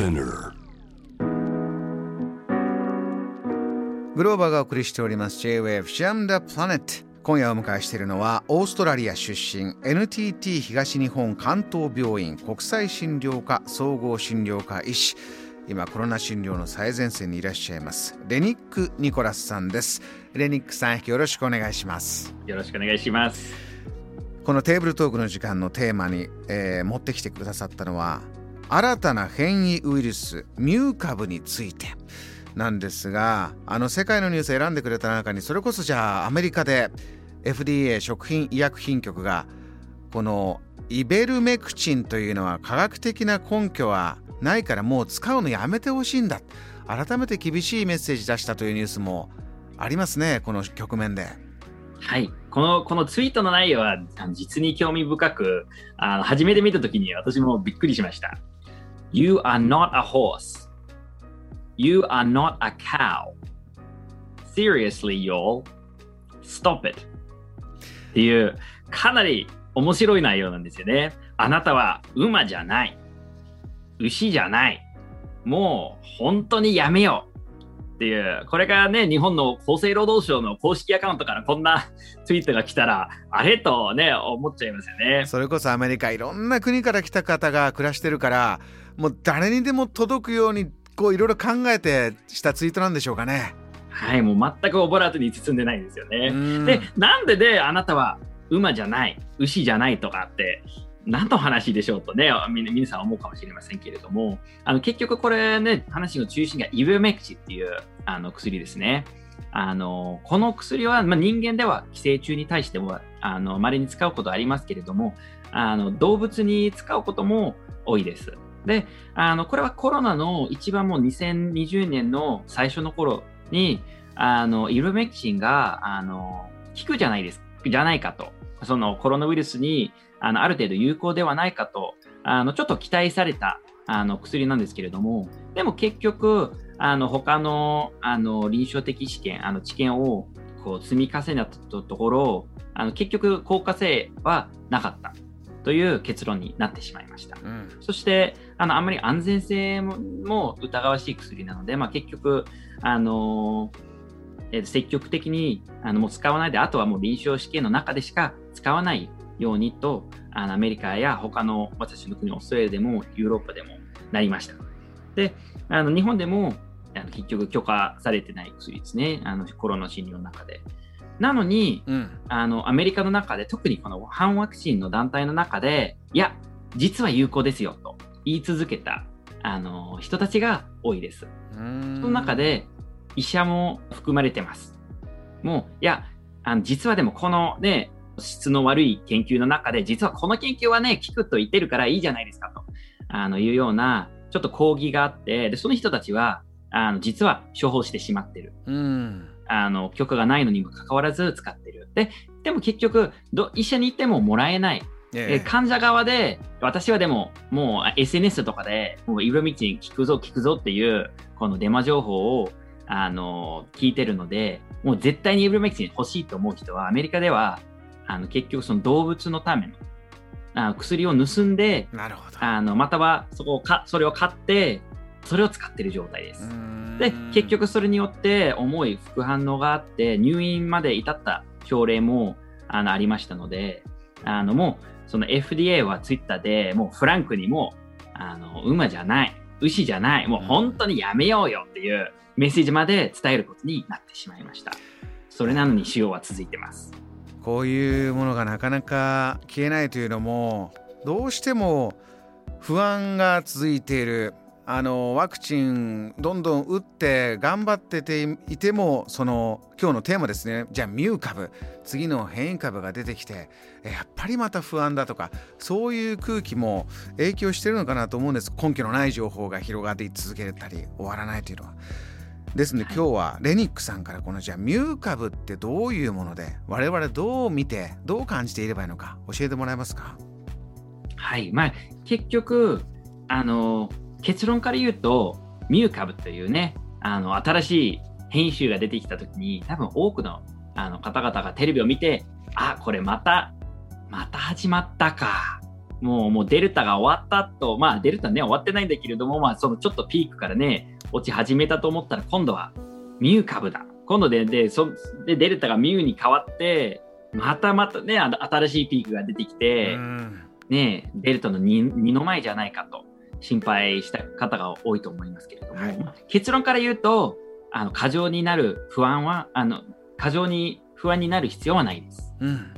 Spinner. グローバーがお送りしております J-Wave Jam the Planet 今夜お迎えしているのはオーストラリア出身 NTT 東日本関東病院国際診療科総合診療科医師。今コロナ診療の最前線にいらっしゃいますレニック・ニコラスさんです。レニックさんよろしくお願いします。よろしくお願いします。このテーブルトークの時間のテーマに、えー持ってきてくださったのは新たな変異ウイルスミュー株について。なんですがあの世界のニュース選んでくれた中にそれこそじゃあアメリカで FDA 食品医薬品局がこのイベルメクチンというのは科学的な根拠はないからもう使うのやめてほしいんだ。改めて厳しいメッセージ出したというニュースもありますねこの局面で。はい。このこのツイートの内容は実に興味深くあの初めて見たときに私もびっくりしました。You are not a horse. You are not a cow. Seriously, y'all. Stop it. っていうかなり面白い内容なんですよね。あなたは馬じゃない。牛じゃない。もう本当にやめようっていう、これがね、日本の厚生労働省の公式アカウントからこんなツイートが来たら、あれ？とね、思っちゃいますよね。それこそアメリカいろんな国から来た方が暮らしてるからもう誰にでも届くようにこういろいろ考えてしたツイートなんでしょうかね。はい、もう全くオブラートに包んでないんですよね。うんで、なんでで、あなたは馬じゃない、牛じゃないとかって、何の話でしょうとね、み皆さん思うかもしれませんけれども、あの結局これね、話の中心がイベメクチっていうあの薬ですね。あのこの薬は、まあ、人間では寄生虫に対してもあの稀に使うことありますけれどもあの動物に使うことも多いです。であのこれはコロナの一番もう2020年の最初の頃にあのイルメキシンがあの効くじゃないですじゃないかと。そのコロナウイルスにあのある程度有効ではないかとあのちょっと期待されたあの薬なんですけれどもでも結局あの他のあの臨床的試験あの知見をこう積み重ねたところあの結局効果性はなかった。という結論になってしまいました。うんそしてあのあんまり安全性もも疑わしい薬なので、まあ、結局、あのえー積極的にあのもう使わないであとはもう臨床試験の中でしか使わないようにとあのアメリカや他の私の国オーストラリアでもヨーロッパでもなりました。であの日本でもあの結局許可されてない薬ですねあのコロナ診療の中で。なのに、うんあのアメリカの中で特にこの反ワクチンの団体の中でいや実は有効ですよと言い続けたあの人たちが多いです。うんその中で医者も含まれてます。もういやあの実はでもこのね質の悪い研究の中で実はこの研究はね効くと言ってるからいいじゃないですかとあのいうようなちょっと抗議があってでその人たちはあの実は処方してしまってる。うんあの許可がないのにもかかわらず使ってる。ででも結局ど医者に行ってももらえない、ええ患者側で私はでももう SNS とかでもうイブロミチン聞くぞ聞くぞっていうこのデマ情報をあの聞いてるのでもう絶対にイブロミチン欲しいと思う人はアメリカではあの結局その動物のためのあ薬を盗んでなるほど。あのまたはそこをかそれを買ってそれを使ってる状態です。で結局それによって重い副反応があって入院まで至った症例もあのありましたのであのもうその FDA はツイッターでもうフランクにもあの馬じゃない牛じゃないもう本当にやめようよっていうメッセージまで伝えることになってしまいました。それなのに使用は続いてます。こういうものがなかなか消えないというのもどうしても不安が続いているあのワクチンどんどん打って頑張ってていてもその今日のテーマですね。じゃあミュー株。次の変異株が出てきてえやっぱりまた不安だとかそういう空気も影響してるのかなと思うんです。根拠のない情報が広がり続けたり終わらないというのは。ですので今日はレニックさんからこのじゃあミュー株ってどういうもので我々どう見てどう感じていればいいのか教えてもらえますか？はい。まあ結局あの結論から言うとミュー株というねあの新しい変異種が出てきた時に多分多くのあの方々がテレビを見てあこれまたまた始まったか。もうもうデルタが終わったと、まあ、デルタね、終わってないんだけれども、まあ、そのちょっとピークからね、落ち始めたと思ったら、今度はミュー株だ。今度ででそでデルタがミューに変わって、またまたね、新しいピークが出てきて、ね、デルタの 2, 2の前じゃないかと心配した方が多いと思いますけれども、はい、結論から言うと、あの過剰になる不安はあの、過剰に不安になる必要はないです。うん、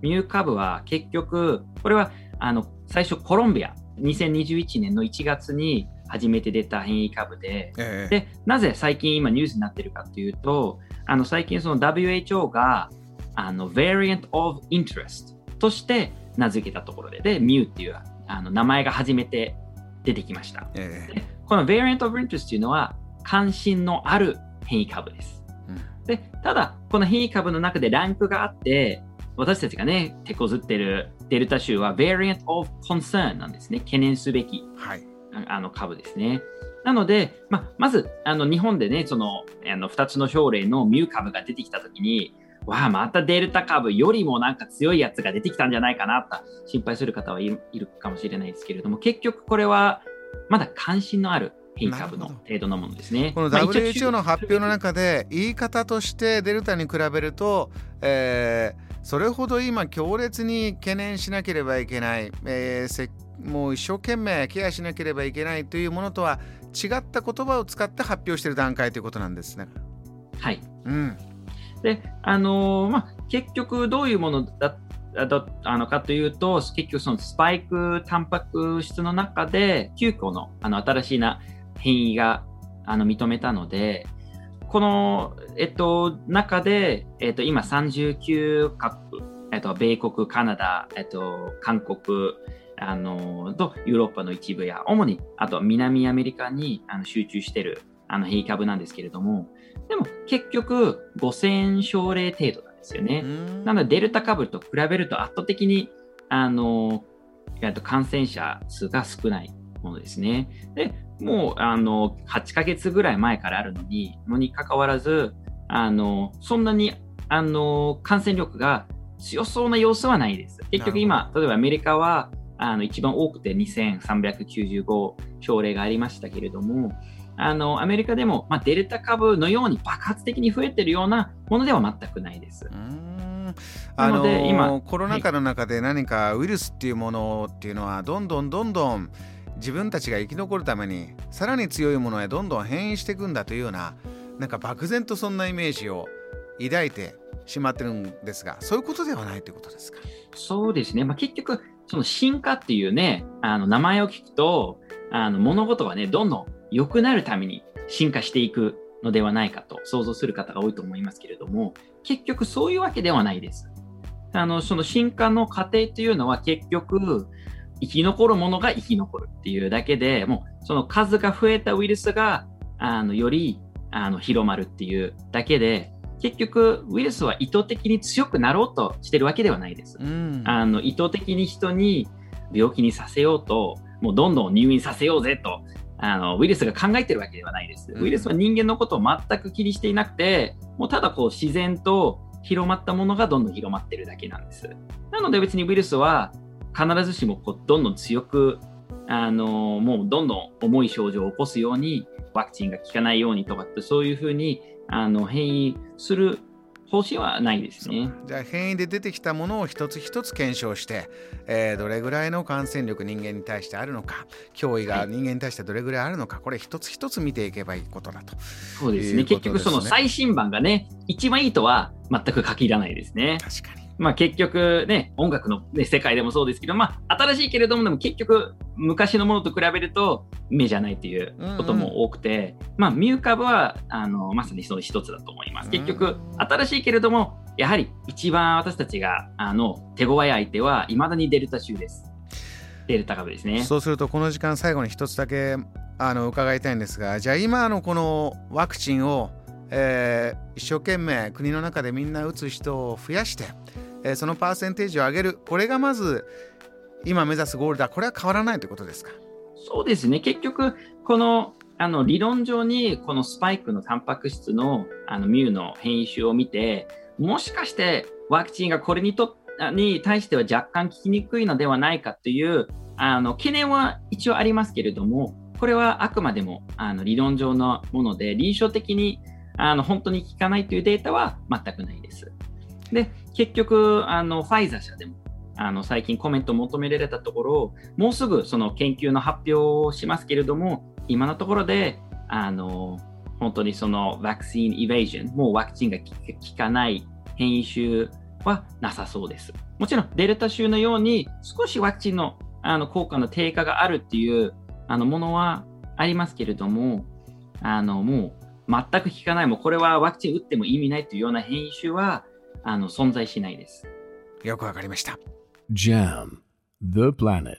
ミュー株は結局、これはあの最初コロンビア、2021年の1月に初めて出た変異株でえで、なぜ最近今ニュースになっているかというと、あの最近その WHO があの Variant of Interest として名付けたところで、で、ミューっていうあの名前が初めて出てきました。えこの Variant of Interest というのは関心のある変異株です。うん、でただ、この変異株の中でランクがあって、私たちがね、手こずってるデルタ州は variant of concern なんですね。懸念すべき、はい、あの株ですね。なので、ままずあの日本でね、そのあの2つの症例のミュー株が出てきたときに、わあ、またデルタ株よりもなんか強いやつが出てきたんじゃないかなと心配する方はいるかもしれないですけれども、結局これはまだ関心のある変異株の程度のものですね。この WHO の発表の中で言い方としてデルタに比べると、えー、それほど今強烈に懸念しなければいけない、えー、もう一生懸命ケアしなければいけないというものとは違った言葉を使って発表している段階ということなんですね。はい、うん、であの、まあ、結局どういうものだあのかというと結局そのスパイクタンパク質の中で9個のあの新しいな変異があの認めたのでこの、えっと、中で、えっと、今39カ国、えっと、米国、カナダ、えっと、韓国、あのとヨーロッパの一部や主にあと南アメリカにあの集中しているあの変異株なんですけれどもでも結局5000症例程度なんですよね。なのでデルタ株と比べると圧倒的にあの感染者数が少ないものですね。でもうあの8ヶ月ぐらい前からあるのにのにかかわらずあのそんなにあの感染力が強そうな様子はないです。結局今、例えばアメリカはあの一番多くて2395症例がありましたけれども、あのアメリカでも、まあ、デルタ株のように爆発的に増えているようなものでは全くないです。なので今コロナ禍の中で何かウイルスっていうものっていうのはどんどんどんどん自分たちが生き残るためにさらに強いものへどんどん変異していくんだというようななんか漠然とそんなイメージを抱いてしまってるんですがそういうことではないということですか？そうですね、まあ、結局その進化っていうねあの名前を聞くとあの物事がねどんどん良くなるために進化していくのではないかと想像する方が多いと思いますけれども結局そういうわけではないです。あのその進化の過程というのは結局生き残るものが生き残るっていうだけでもうその数が増えたウイルスがあのよりあの広まるっていうだけで結局ウイルスは意図的に強くなろうとしてるわけではないです。うん、あの意図的に人に病気にさせようともうどんどん入院させようぜとあのウイルスが考えてるわけではないです。ウイルスは人間のことを全く気にしていなくてもうただこう自然と広まったものがどんどん広まってるだけなんです。なので別にウイルスは必ずしもこうどんどん強くあのもうどんどん重い症状を起こすようにワクチンが効かないようにとかってそういうふうにあの変異する方針はないですね。じゃあ変異で出てきたものを一つ一つ検証して、えー、どれぐらいの感染力人間に対してあるのか脅威が人間に対してどれぐらいあるのか、はい、これ一つ一つ見ていけばいいことだとそうですね、ね、結局その最新版がね一番いいとは全く限らないですね。確かにまあ、結局ね、音楽の、ね、世界でもそうですけど、まあ、新しいけれども、でも結局、昔のものと比べると、目じゃないっていうことも多くて、うんうん、まあ、ミュー株は、あの、まさにその一つだと思います。結局、新しいけれども、やはり一番私たちが、あの、手強い相手は、いまだにデルタ州です。デルタ株ですね。そうすると、この時間、最後に一つだけ、あの、伺いたいんですが、じゃあ、今のこのワクチンを、えー、一生懸命国の中でみんな打つ人を増やしてえー、そのパーセンテージを上げる。これがまず今目指すゴールだ。これは変わらないということですか？そうですね。結局このあの理論上にこのスパイクのタンパク質のあのミューの変異種を見てもしかしてワクチンがこれにとに対しては若干効きにくいのではないかというあの懸念は一応ありますけれども、これはあくまでもあの理論上のもので、臨床的にあの本当に効かないというデータは全くないです。で、結局、あのファイザー社でもあの最近コメントを求められたところ、もうすぐその研究の発表をしますけれども、今のところで、あの本当にそのワクチンイベージョン、もうワクチンが効かない変異種はなさそうです。もちろんデルタ種のように少しワクチンのあの効果の低下があるっていうあのものはありますけれども、あのもう全く効かない、もうこれはワクチン打っても意味ないというような変異種はあの存在しないです。よくわかりました。JAM The Planet